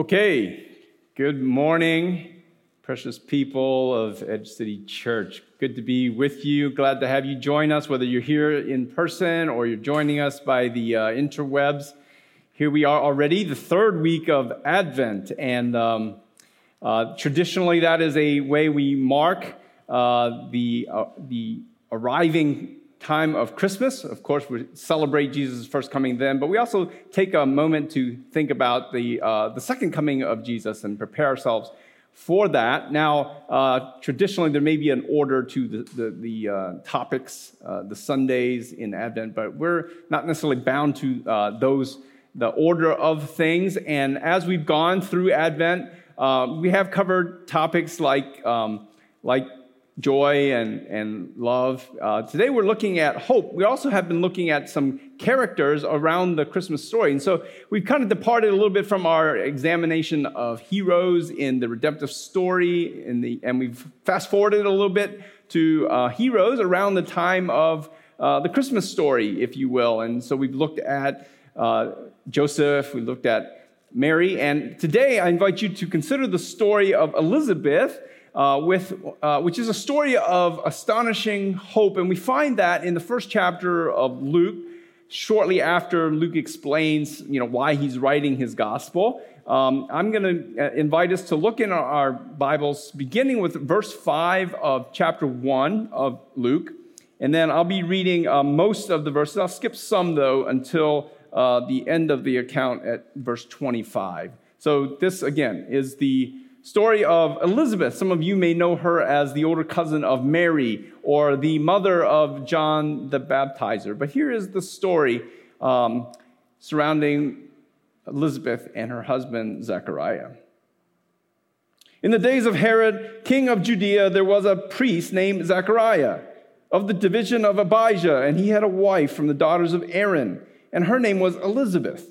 Okay, good morning, precious people of Edge City Church. Good to be with you. Glad to have you join us, whether you're here in person or you're joining us by the uh, interwebs. Here we are already, the third week of Advent, and um, uh, traditionally that is a way we mark uh, the, uh, the arriving time of Christmas. Of course, we celebrate Jesus' first coming then, but we also take a moment to think about the, uh, the second coming of Jesus and prepare ourselves for that. Now, uh, traditionally, there may be an order to the, the, the uh, topics, uh, the Sundays in Advent, but we're not necessarily bound to uh, those, the order of things. And as we've gone through Advent, uh, we have covered topics like, um, like joy and, and love. Uh, today we're looking at hope. We also have been looking at some characters around the Christmas story. And so we've kind of departed a little bit from our examination of heroes in the redemptive story, in the, and we've fast forwarded a little bit to uh, heroes around the time of uh, the Christmas story, if you will. And so we've looked at uh, Joseph, we looked at Mary, and today I invite you to consider the story of Elizabeth uh, with, uh, which is a story of astonishing hope. And we find that in the first chapter of Luke, shortly after Luke explains you know, why he's writing his gospel. Um, I'm going to uh, invite us to look in our, our Bibles, beginning with verse 5 of chapter 1 of Luke. And then I'll be reading uh, most of the verses. I'll skip some, though, until uh, the end of the account at verse 25. So, this again is the story of Elizabeth. Some of you may know her as the older cousin of Mary or the mother of John the Baptizer. But here is the story um, surrounding Elizabeth and her husband Zechariah. In the days of Herod, king of Judea, there was a priest named Zechariah of the division of Abijah, and he had a wife from the daughters of Aaron, and her name was Elizabeth.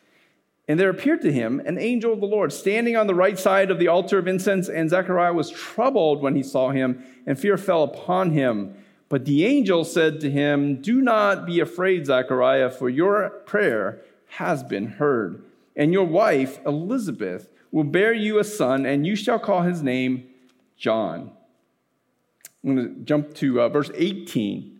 And there appeared to him an angel of the Lord standing on the right side of the altar of incense. And Zechariah was troubled when he saw him, and fear fell upon him. But the angel said to him, Do not be afraid, Zechariah, for your prayer has been heard. And your wife, Elizabeth, will bear you a son, and you shall call his name John. I'm going to jump to uh, verse 18.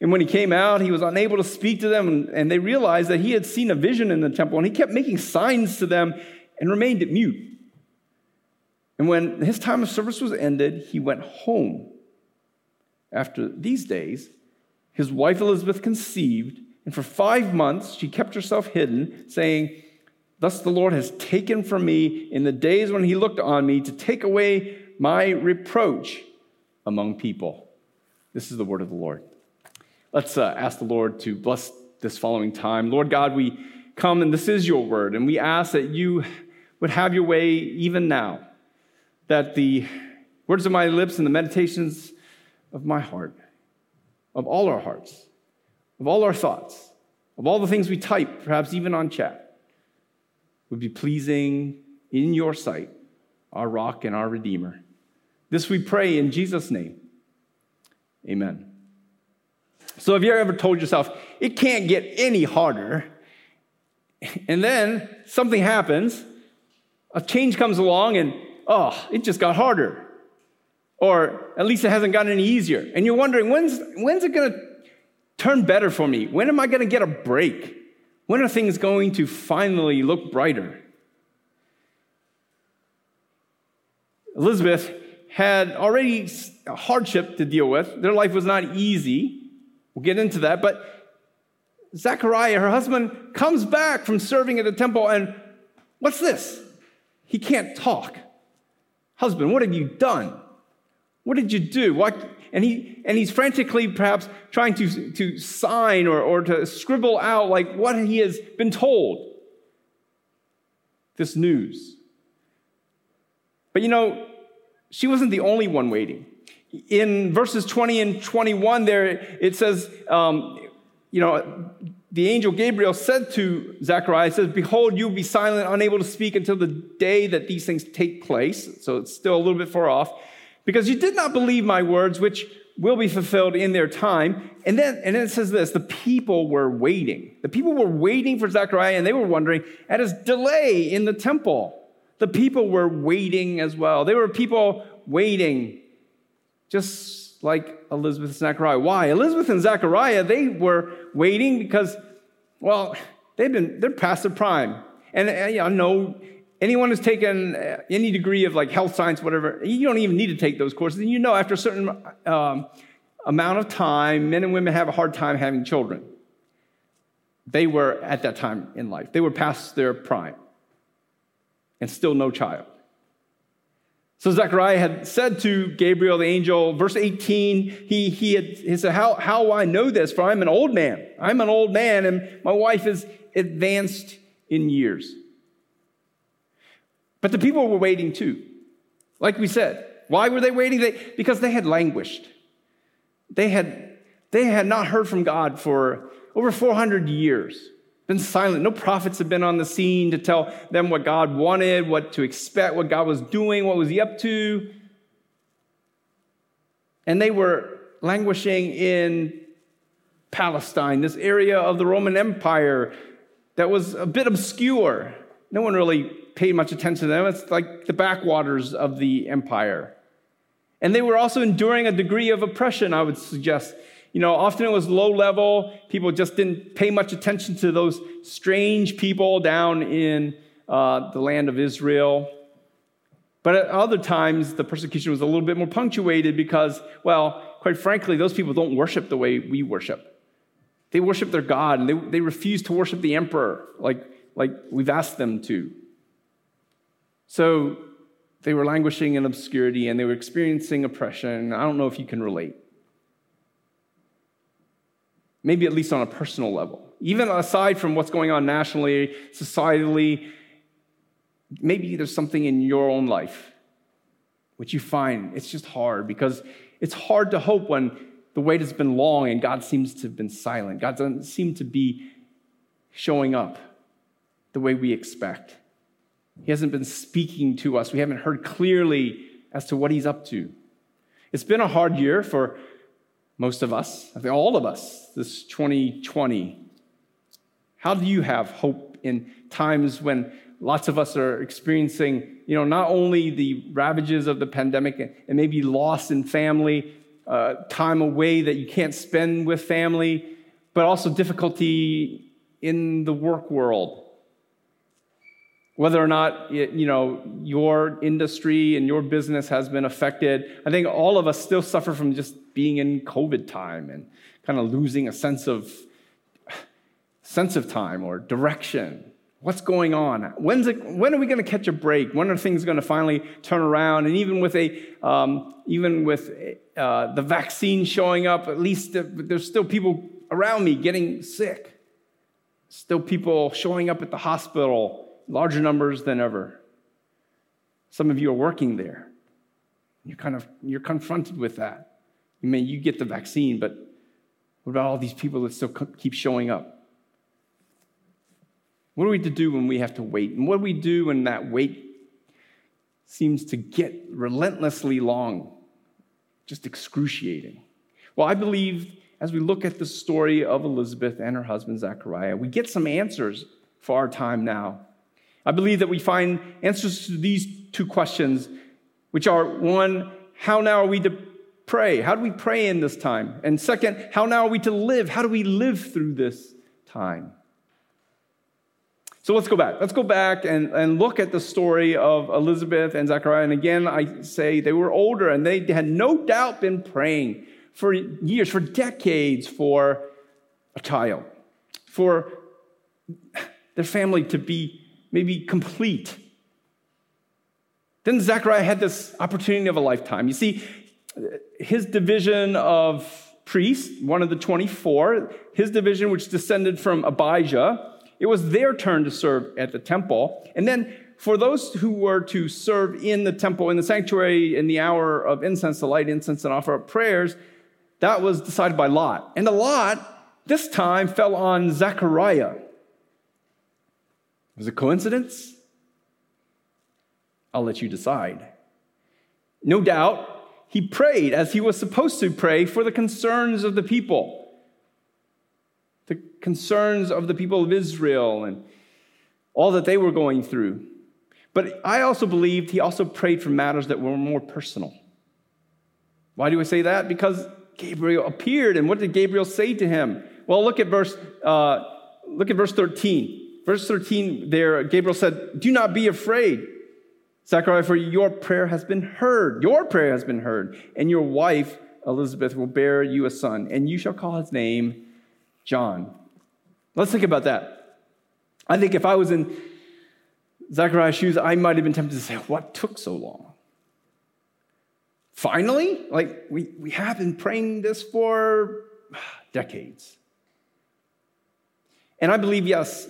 And when he came out, he was unable to speak to them, and they realized that he had seen a vision in the temple, and he kept making signs to them and remained mute. And when his time of service was ended, he went home. After these days, his wife Elizabeth conceived, and for five months she kept herself hidden, saying, Thus the Lord has taken from me in the days when he looked on me to take away my reproach among people. This is the word of the Lord. Let's uh, ask the Lord to bless this following time. Lord God, we come and this is your word, and we ask that you would have your way even now, that the words of my lips and the meditations of my heart, of all our hearts, of all our thoughts, of all the things we type, perhaps even on chat, would be pleasing in your sight, our rock and our redeemer. This we pray in Jesus' name. Amen. So, have you ever told yourself, it can't get any harder? And then something happens, a change comes along, and oh, it just got harder. Or at least it hasn't gotten any easier. And you're wondering, when's, when's it going to turn better for me? When am I going to get a break? When are things going to finally look brighter? Elizabeth had already a hardship to deal with. Their life was not easy. We'll get into that. But Zechariah, her husband, comes back from serving at the temple, and what's this? He can't talk. Husband, what have you done? What did you do? And, he, and he's frantically perhaps trying to, to sign or, or to scribble out like what he has been told. This news. But you know, she wasn't the only one waiting. In verses 20 and 21, there it says, um, you know, the angel Gabriel said to Zechariah, says, Behold, you will be silent, unable to speak until the day that these things take place. So it's still a little bit far off. Because you did not believe my words, which will be fulfilled in their time. And then, and then it says this the people were waiting. The people were waiting for Zechariah, and they were wondering at his delay in the temple. The people were waiting as well. They were people waiting, just like Elizabeth and Zechariah. Why? Elizabeth and Zechariah, they were waiting because well, they've been, they're past their prime. And uh, I know anyone who's taken uh, any degree of like health science, whatever, you don't even need to take those courses. And you know, after a certain um, amount of time, men and women have a hard time having children. They were at that time in life, they were past their prime and still no child. So Zechariah had said to Gabriel the angel, verse 18, he, he, had, he said, how, how will I know this? For I'm an old man. I'm an old man, and my wife is advanced in years. But the people were waiting too. Like we said, why were they waiting? They, because they had languished. They had, they had not heard from God for over 400 years been silent. No prophets have been on the scene to tell them what God wanted, what to expect, what God was doing, what was he up to. And they were languishing in Palestine, this area of the Roman Empire that was a bit obscure. No one really paid much attention to them. It's like the backwaters of the empire. And they were also enduring a degree of oppression, I would suggest. You know, often it was low level. People just didn't pay much attention to those strange people down in uh, the land of Israel. But at other times, the persecution was a little bit more punctuated because, well, quite frankly, those people don't worship the way we worship. They worship their God and they, they refuse to worship the emperor like, like we've asked them to. So they were languishing in obscurity and they were experiencing oppression. I don't know if you can relate maybe at least on a personal level. Even aside from what's going on nationally, societally, maybe there's something in your own life which you find it's just hard because it's hard to hope when the wait has been long and God seems to have been silent. God doesn't seem to be showing up the way we expect. He hasn't been speaking to us. We haven't heard clearly as to what he's up to. It's been a hard year for most of us, I think all of us, this 2020. How do you have hope in times when lots of us are experiencing, you know, not only the ravages of the pandemic and maybe loss in family, uh, time away that you can't spend with family, but also difficulty in the work world whether or not you know your industry and your business has been affected i think all of us still suffer from just being in covid time and kind of losing a sense of sense of time or direction what's going on when's it, when are we going to catch a break when are things going to finally turn around and even with a um, even with uh, the vaccine showing up at least there's still people around me getting sick still people showing up at the hospital larger numbers than ever. Some of you are working there. You're kind of you're confronted with that. You may you get the vaccine, but what about all these people that still keep showing up? What are we to do when we have to wait? And what do we do when that wait seems to get relentlessly long, just excruciating? Well, I believe as we look at the story of Elizabeth and her husband Zechariah, we get some answers for our time now. I believe that we find answers to these two questions, which are one, how now are we to pray? How do we pray in this time? And second, how now are we to live? How do we live through this time? So let's go back. Let's go back and, and look at the story of Elizabeth and Zechariah. And again, I say they were older and they had no doubt been praying for years, for decades, for a child, for their family to be maybe complete. Then Zechariah had this opportunity of a lifetime. You see, his division of priests, one of the 24, his division, which descended from Abijah, it was their turn to serve at the temple. And then for those who were to serve in the temple, in the sanctuary, in the hour of incense, to light incense and offer up prayers, that was decided by Lot. And the lot this time fell on Zechariah. Was it coincidence? I'll let you decide. No doubt, he prayed as he was supposed to pray for the concerns of the people the concerns of the people of Israel and all that they were going through. But I also believed he also prayed for matters that were more personal. Why do I say that? Because Gabriel appeared, and what did Gabriel say to him? Well, look at verse, uh, look at verse 13. Verse 13 there, Gabriel said, Do not be afraid, Zechariah, for your prayer has been heard. Your prayer has been heard, and your wife, Elizabeth, will bear you a son, and you shall call his name John. Let's think about that. I think if I was in Zechariah's shoes, I might have been tempted to say, What took so long? Finally? Like, we, we have been praying this for decades. And I believe, yes,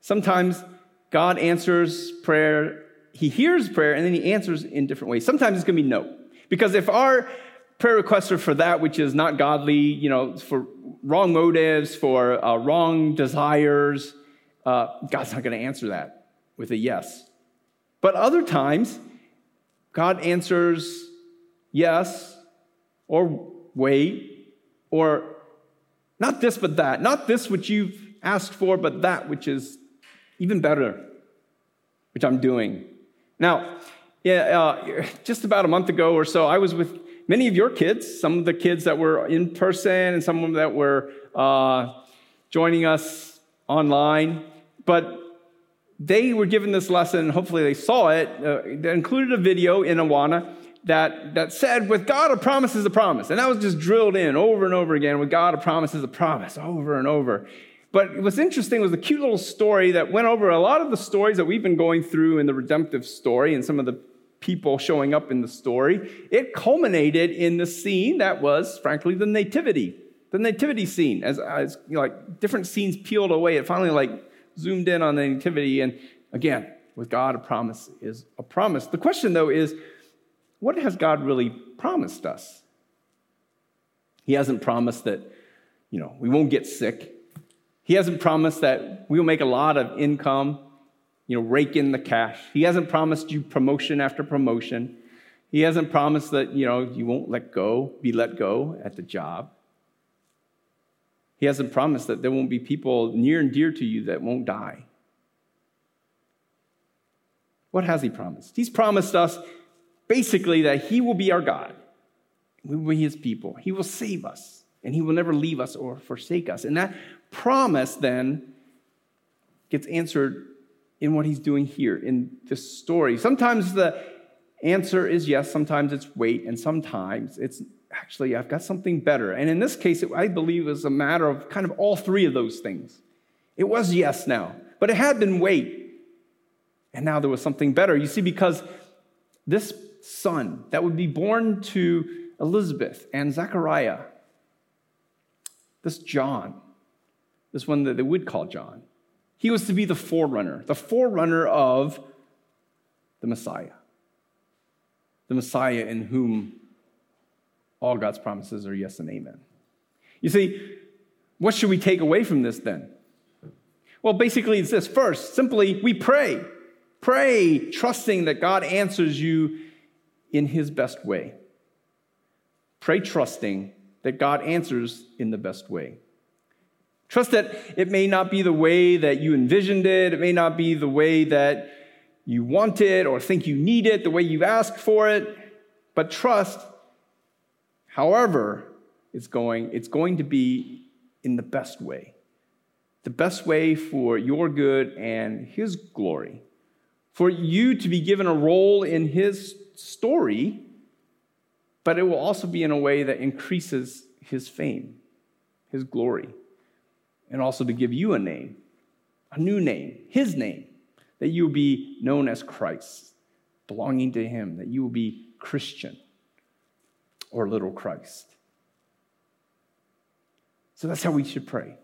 sometimes God answers prayer, He hears prayer, and then He answers in different ways. Sometimes it's going to be no. Because if our prayer requests are for that which is not godly, you know, for wrong motives, for uh, wrong desires, uh, God's not going to answer that with a yes. But other times, God answers yes or wait or not this but that, not this which you've asked for, but that which is even better, which I'm doing. Now, yeah, uh, just about a month ago or so, I was with many of your kids, some of the kids that were in person and some of them that were uh, joining us online, but they were given this lesson. and Hopefully, they saw it. Uh, they included a video in Awana that, that said, with God, a promise is a promise. And that was just drilled in over and over again. With God, a promise is a promise, over and over. But what's interesting was the cute little story that went over a lot of the stories that we've been going through in the redemptive story and some of the people showing up in the story. It culminated in the scene that was, frankly, the nativity. The nativity scene, as, as you know, like different scenes peeled away, it finally like zoomed in on the nativity. And again, with God, a promise is a promise. The question, though, is what has God really promised us? He hasn't promised that, you know, we won't get sick. He hasn't promised that we will make a lot of income you know, rake in the cash. He hasn't promised you promotion after promotion. He hasn't promised that, you know, you won't let go, be let go at the job. He hasn't promised that there won't be people near and dear to you that won't die. What has he promised? He's promised us basically that he will be our God. We will be his people. He will save us, and he will never leave us or forsake us. And that promise then gets answered in what he's doing here in this story. Sometimes the answer is yes, sometimes it's wait, and sometimes it's actually, I've got something better. And in this case, it, I believe it was a matter of kind of all three of those things. It was yes now, but it had been wait. And now there was something better. You see, because this son that would be born to Elizabeth and Zechariah, this John, this one that they would call John, he was to be the forerunner, the forerunner of the Messiah. The Messiah in whom all God's promises are yes and amen. You see, what should we take away from this then? Well, basically, it's this. First, simply, we pray. Pray, trusting that God answers you in his best way. Pray, trusting that God answers in the best way. Trust that it may not be the way that you envisioned it, it may not be the way that you want it or think you need it, the way you've asked for it, but trust, however it's going, it's going to be in the best way. the best way for your good and His glory, for you to be given a role in His story, but it will also be in a way that increases His fame, His glory, and also to give you a name, a new name, His name, that you will be known as Christ, belonging to Him, that you will be Christian or little Christ. So that's how we should pray.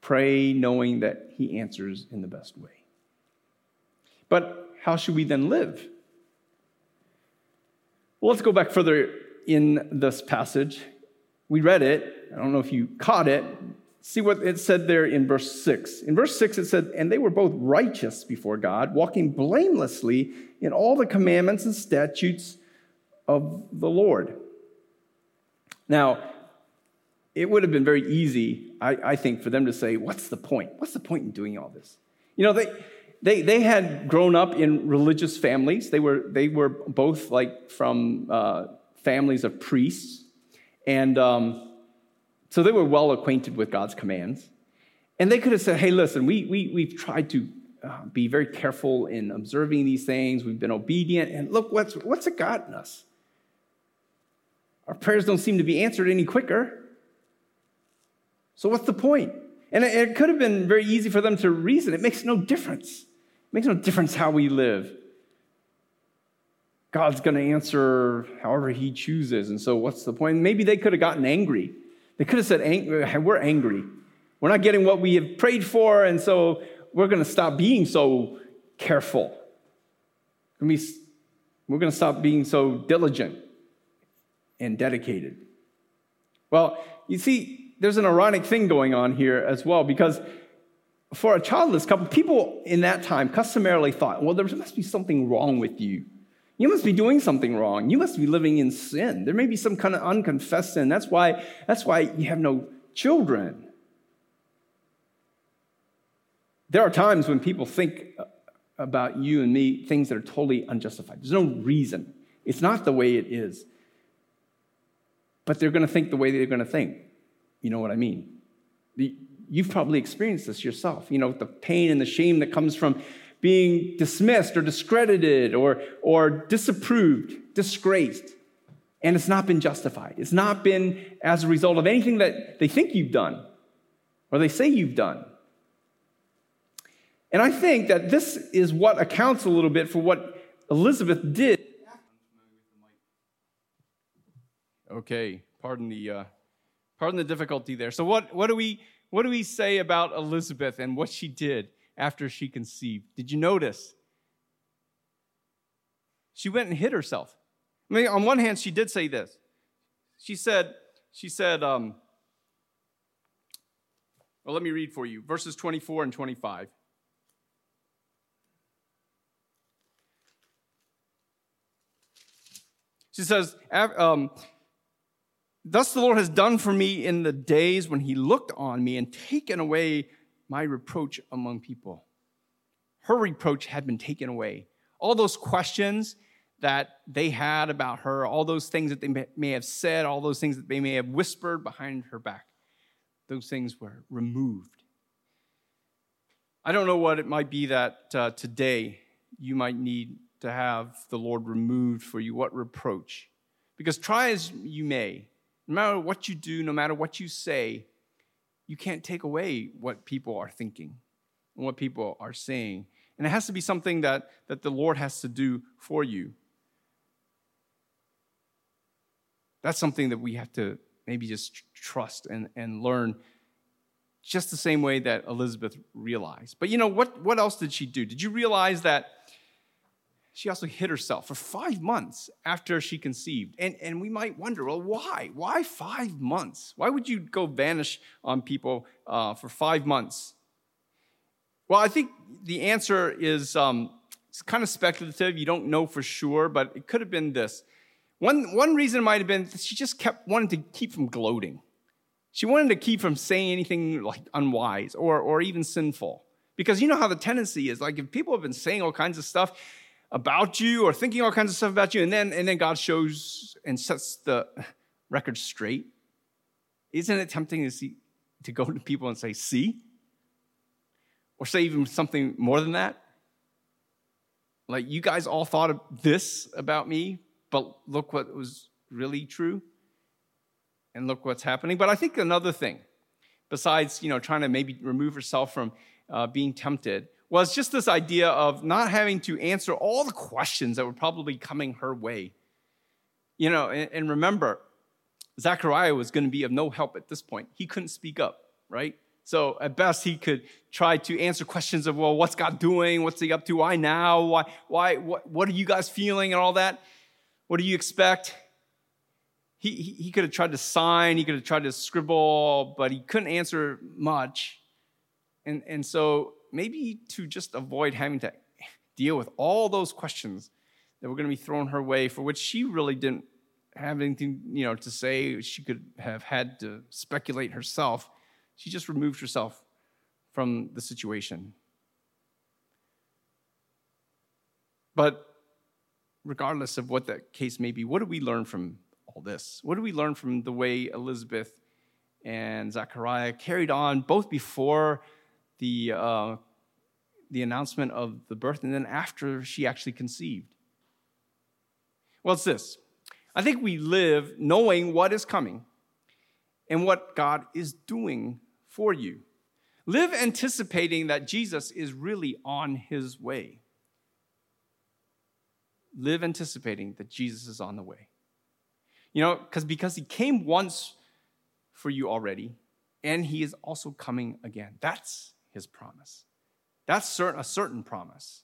Pray knowing that He answers in the best way. But how should we then live? Well, let's go back further in this passage. We read it. I don't know if you caught it. See what it said there in verse 6. In verse 6, it said, And they were both righteous before God, walking blamelessly in all the commandments and statutes of the Lord. Now, it would have been very easy, I, I, think, for them to say, What's the point? What's the point in doing all this? You know, they, they, they had grown up in religious families. They were, they were both like from uh, families of priests. And um, so they were well acquainted with God's commands. And they could have said, Hey, listen, we, we, we've tried to uh, be very careful in observing these things. We've been obedient. And look, what's, what's it gotten us? Our prayers don't seem to be answered any quicker. So, what's the point? And it could have been very easy for them to reason. It makes no difference. It makes no difference how we live. God's going to answer however He chooses. And so, what's the point? Maybe they could have gotten angry. They could have said, We're angry. We're not getting what we have prayed for, and so we're going to stop being so careful. We're going to stop being so diligent and dedicated. Well, you see, there's an ironic thing going on here as well because for a childless couple, people in that time customarily thought, well, there must be something wrong with you. You must be doing something wrong. You must be living in sin. There may be some kind of unconfessed sin. That's why, that's why you have no children. There are times when people think uh, about you and me things that are totally unjustified. There's no reason. It's not the way it is. But they're going to think the way they're going to think. You know what I mean? You've probably experienced this yourself. You know, the pain and the shame that comes from being dismissed or discredited or, or disapproved, disgraced. And it's not been justified. It's not been as a result of anything that they think you've done or they say you've done. And I think that this is what accounts a little bit for what Elizabeth did. Okay, pardon the uh, Pardon the difficulty there. So, what, what, do we, what do we say about Elizabeth and what she did after she conceived? Did you notice? She went and hid herself. I mean, on one hand, she did say this. She said, she said, um, well, let me read for you verses 24 and 25. She says, um, Thus the Lord has done for me in the days when he looked on me and taken away my reproach among people. Her reproach had been taken away. All those questions that they had about her, all those things that they may have said, all those things that they may have whispered behind her back, those things were removed. I don't know what it might be that uh, today you might need to have the Lord removed for you, what reproach. Because try as you may, no matter what you do, no matter what you say, you can't take away what people are thinking and what people are saying. And it has to be something that, that the Lord has to do for you. That's something that we have to maybe just trust and, and learn just the same way that Elizabeth realized. But you know, what, what else did she do? Did you realize that she also hid herself for five months after she conceived. And, and we might wonder, well, why? Why five months? Why would you go vanish on people uh, for five months? Well, I think the answer is um, it's kind of speculative. You don't know for sure, but it could have been this. One, one reason might have been she just kept wanting to keep from gloating. She wanted to keep from saying anything like unwise or, or even sinful. Because you know how the tendency is like if people have been saying all kinds of stuff, about you or thinking all kinds of stuff about you, and then, and then God shows and sets the record straight. Isn't it tempting to see, to go to people and say, see? Or say even something more than that? Like, you guys all thought of this about me, but look what was really true. And look what's happening. But I think another thing, besides, you know, trying to maybe remove herself from uh, being tempted, was just this idea of not having to answer all the questions that were probably coming her way. You know, and, and remember, Zechariah was going to be of no help at this point. He couldn't speak up, right? So at best, he could try to answer questions of, well, what's God doing? What's he up to? Why now? Why, why, what, what are you guys feeling and all that? What do you expect? He, he, he could have tried to sign, he could have tried to scribble, but he couldn't answer much. And, and so maybe to just avoid having to deal with all those questions that were going to be thrown her way, for which she really didn't have anything, you know, to say. She could have had to speculate herself. She just removed herself from the situation. But regardless of what that case may be, what do we learn from all this? What do we learn from the way Elizabeth and Zechariah carried on both before the, uh, the announcement of the birth and then after she actually conceived? Well, it's this I think we live knowing what is coming and what God is doing for you. Live anticipating that Jesus is really on his way. Live anticipating that Jesus is on the way. You know, because because he came once for you already, and he is also coming again. That's his promise. That's a certain promise.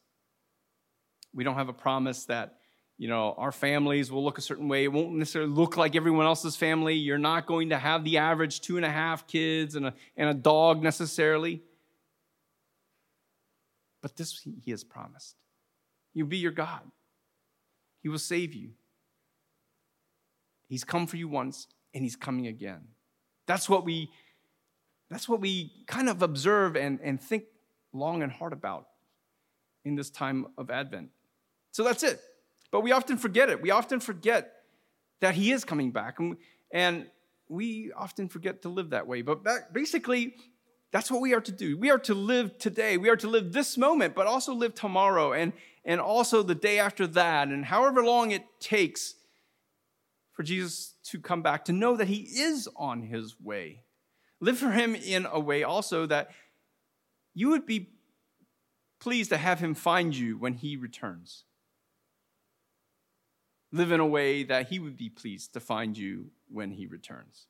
We don't have a promise that you know, our families will look a certain way. It won't necessarily look like everyone else's family. You're not going to have the average two and a half kids and a, and a dog necessarily. But this he has promised. He'll be your God. He will save you. He's come for you once and he's coming again. That's what we that's what we kind of observe and, and think long and hard about in this time of Advent. So that's it. But we often forget it. We often forget that He is coming back. And, and we often forget to live that way. But basically, that's what we are to do. We are to live today. We are to live this moment, but also live tomorrow and, and also the day after that, and however long it takes for Jesus to come back, to know that He is on His way. Live for Him in a way also that you would be pleased to have Him find you when He returns live in a way that he would be pleased to find you when he returns.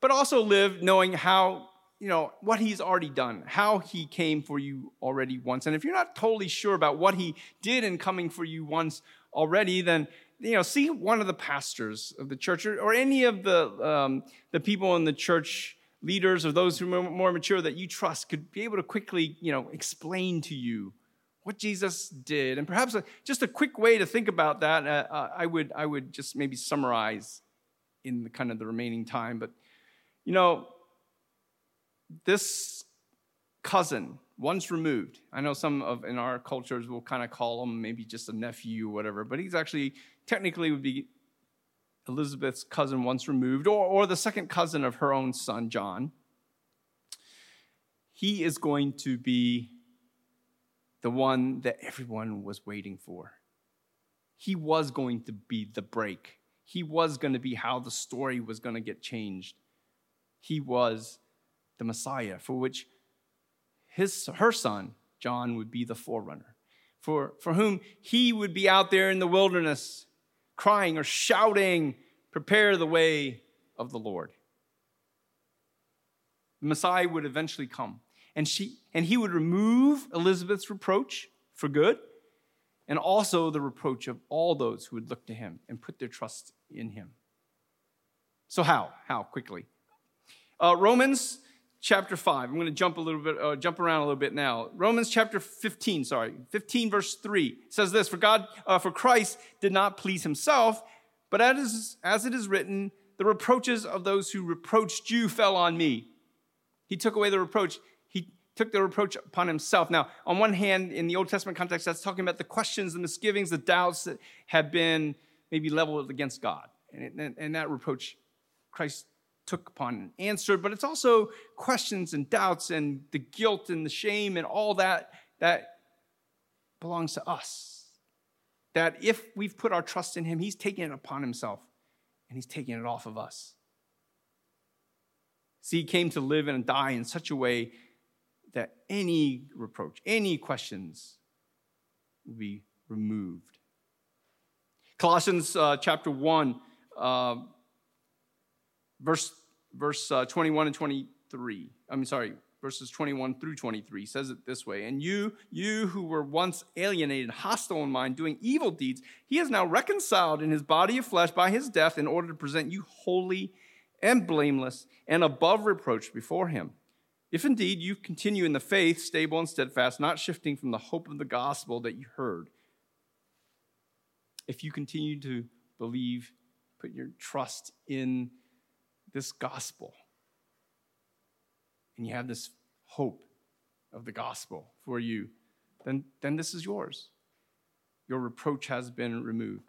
But also live knowing how, you know, what he's already done, how he came for you already once. And if you're not totally sure about what he did in coming for you once already, then you know, see one of the pastors of the church or, or any of the, um, the people in the church leaders or those who are more mature that you trust could be able to quickly, you know, explain to you what Jesus did. And perhaps a, just a quick way to think about that, uh, uh, I, would, I would just maybe summarize in the kind of the remaining time. But, you know, this cousin, once removed, I know some of in our cultures will kind of call him maybe just a nephew or whatever, but he's actually technically would be Elizabeth's cousin once removed, or, or the second cousin of her own son, John. He is going to be the one that everyone was waiting for. He was going to be the break. He was going to be how the story was going to get changed. He was the Messiah for which his, her son, John, would be the forerunner, for, for whom he would be out there in the wilderness crying or shouting, Prepare the way of the Lord. The Messiah would eventually come and, she, and he would remove Elizabeth's reproach for good and also the reproach of all those who would look to him and put their trust in him. So, how? How? Quickly. Uh, Romans chapter 5. I'm going to jump a little bit, uh, jump around a little bit now. Romans chapter 15, sorry, 15 verse 3 says this, For God, uh, for Christ did not please himself, but as, as it is written, the reproaches of those who reproached you fell on me. He took away the reproach He took the reproach upon himself. Now, on one hand, in the Old Testament context, that's talking about the questions, the misgivings, the doubts that have been maybe leveled against God. And, and, and that reproach, Christ took upon and answered, but it's also questions and doubts and the guilt and the shame and all that that belongs to us. That if we've put our trust in Him, He's taking it upon Himself and He's taking it off of us. See, He came to live and die in such a way that any reproach, any questions will be removed. Colossians uh, chapter 1, uh, verse, verse uh, 21 and 23. I'm sorry, verses 21 through 23 says it this way And you, you who were once alienated, hostile in mind, doing evil deeds, he is now reconciled in his body of flesh by his death in order to present you holy and blameless and above reproach before him. If indeed you continue in the faith, stable and steadfast, not shifting from the hope of the gospel that you heard. If you continue to believe, put your trust in this gospel, and you have this hope of the gospel for you, then, then this is yours. Your reproach has been removed.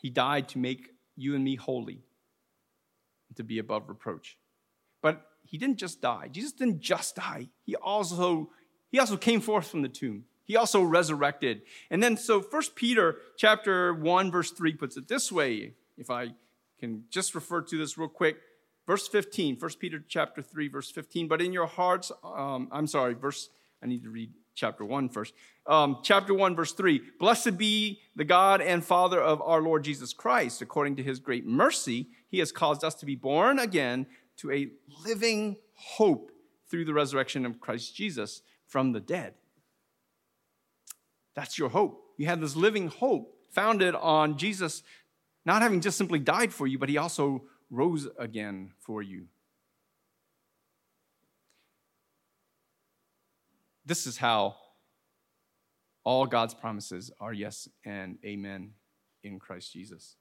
He died to make you and me holy, to be above reproach. But he didn't just die. Jesus didn't just die. He also he also came forth from the tomb. He also resurrected. And then so First Peter chapter 1 verse 3 puts it this way, if I can just refer to this real quick. Verse 15, 1 Peter chapter 3 verse 15, but in your hearts um, I'm sorry, verse I need to read chapter 1 first. Um, chapter 1, verse 3 Blessed be the God and Father of our Lord Jesus Christ. According to his great mercy, he has caused us to be born again to a living hope through the resurrection of Christ Jesus from the dead. That's your hope. You have this living hope founded on Jesus not having just simply died for you, but he also rose again for you. This is how all God's promises are yes and amen in Christ Jesus.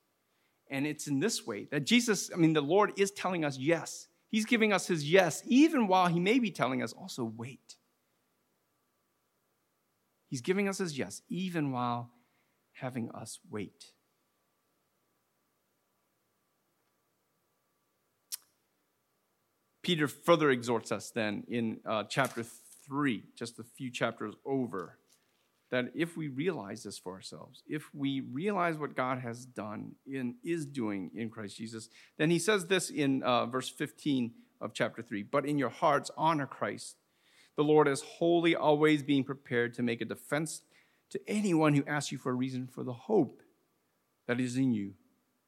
And it's in this way that Jesus, I mean, the Lord is telling us yes. He's giving us his yes, even while he may be telling us also wait. He's giving us his yes, even while having us wait. Peter further exhorts us then in uh, chapter 3, just a few chapters over that if we realize this for ourselves, if we realize what God has done and is doing in Christ Jesus, then he says this in uh, verse 15 of chapter 3 But in your hearts, honor Christ, the Lord is holy, always being prepared to make a defense to anyone who asks you for a reason for the hope that is in you.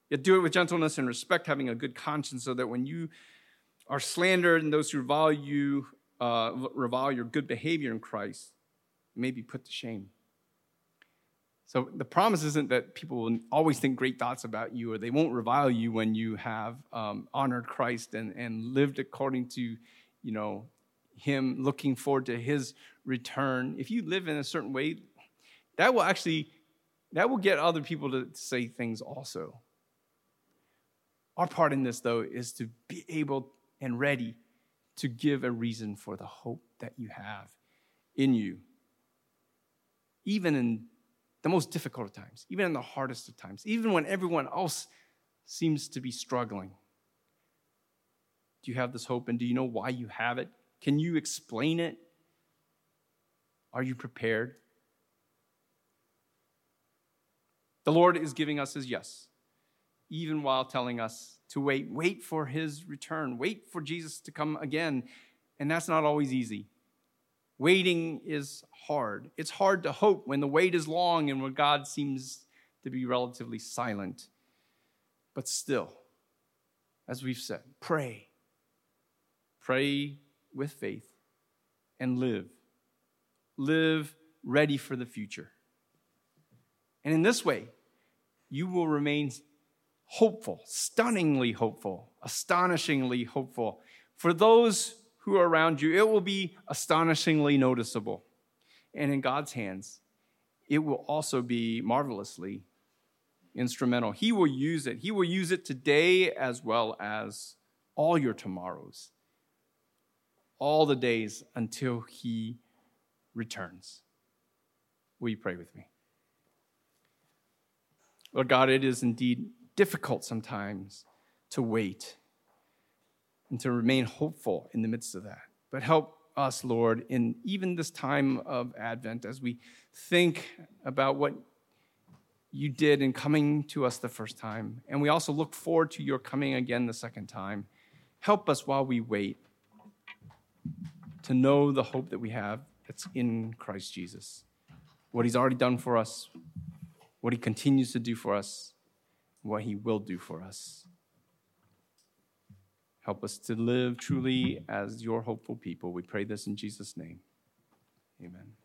Yet do it with gentleness and respect, having a good conscience, so that when you are slandered and those who revile you, uh, revile your good behavior in Christ, may be put to shame. So the promise isn't that people will always think great thoughts about you or they won't revile you when you have um, honored Christ and, and lived according to, you know, him looking forward to his return. If you live in a certain way, that will actually that will get other people to say things also. Our part in this though is to be able and ready to give a reason for the hope that you have in you even in the most difficult of times, even in the hardest of times, even when everyone else seems to be struggling. Do you have this hope and do you know why you have it? Can you explain it? Are you prepared? The Lord is giving us his yes, even while telling us to wait. Wait for his return, wait for Jesus to come again. And that's not always easy. Waiting is hard. It's hard to hope when the wait is long and when God seems to be relatively silent. But still, as we've said, pray. Pray with faith and live. Live ready for the future. And in this way, you will remain hopeful, stunningly hopeful, astonishingly hopeful for those who are around you, it will be astonishingly noticeable. And in God's hands, it will also be marvelously instrumental. He will use it. He will use it today as well as all your tomorrows, all the days until He returns. Will you pray with me? Lord God, it is indeed difficult sometimes to wait and to remain hopeful in the midst of that. But help us, Lord, in even this time of Advent as we think about what you did in coming to us the first time. And we also look forward to your coming again the second time. Help us while we wait to know the hope that we have that's in Christ Jesus. What he's already done for us, what he continues to do for us, what he will do for us. Help us to live truly as your hopeful people. We pray this in Jesus' name. Amen.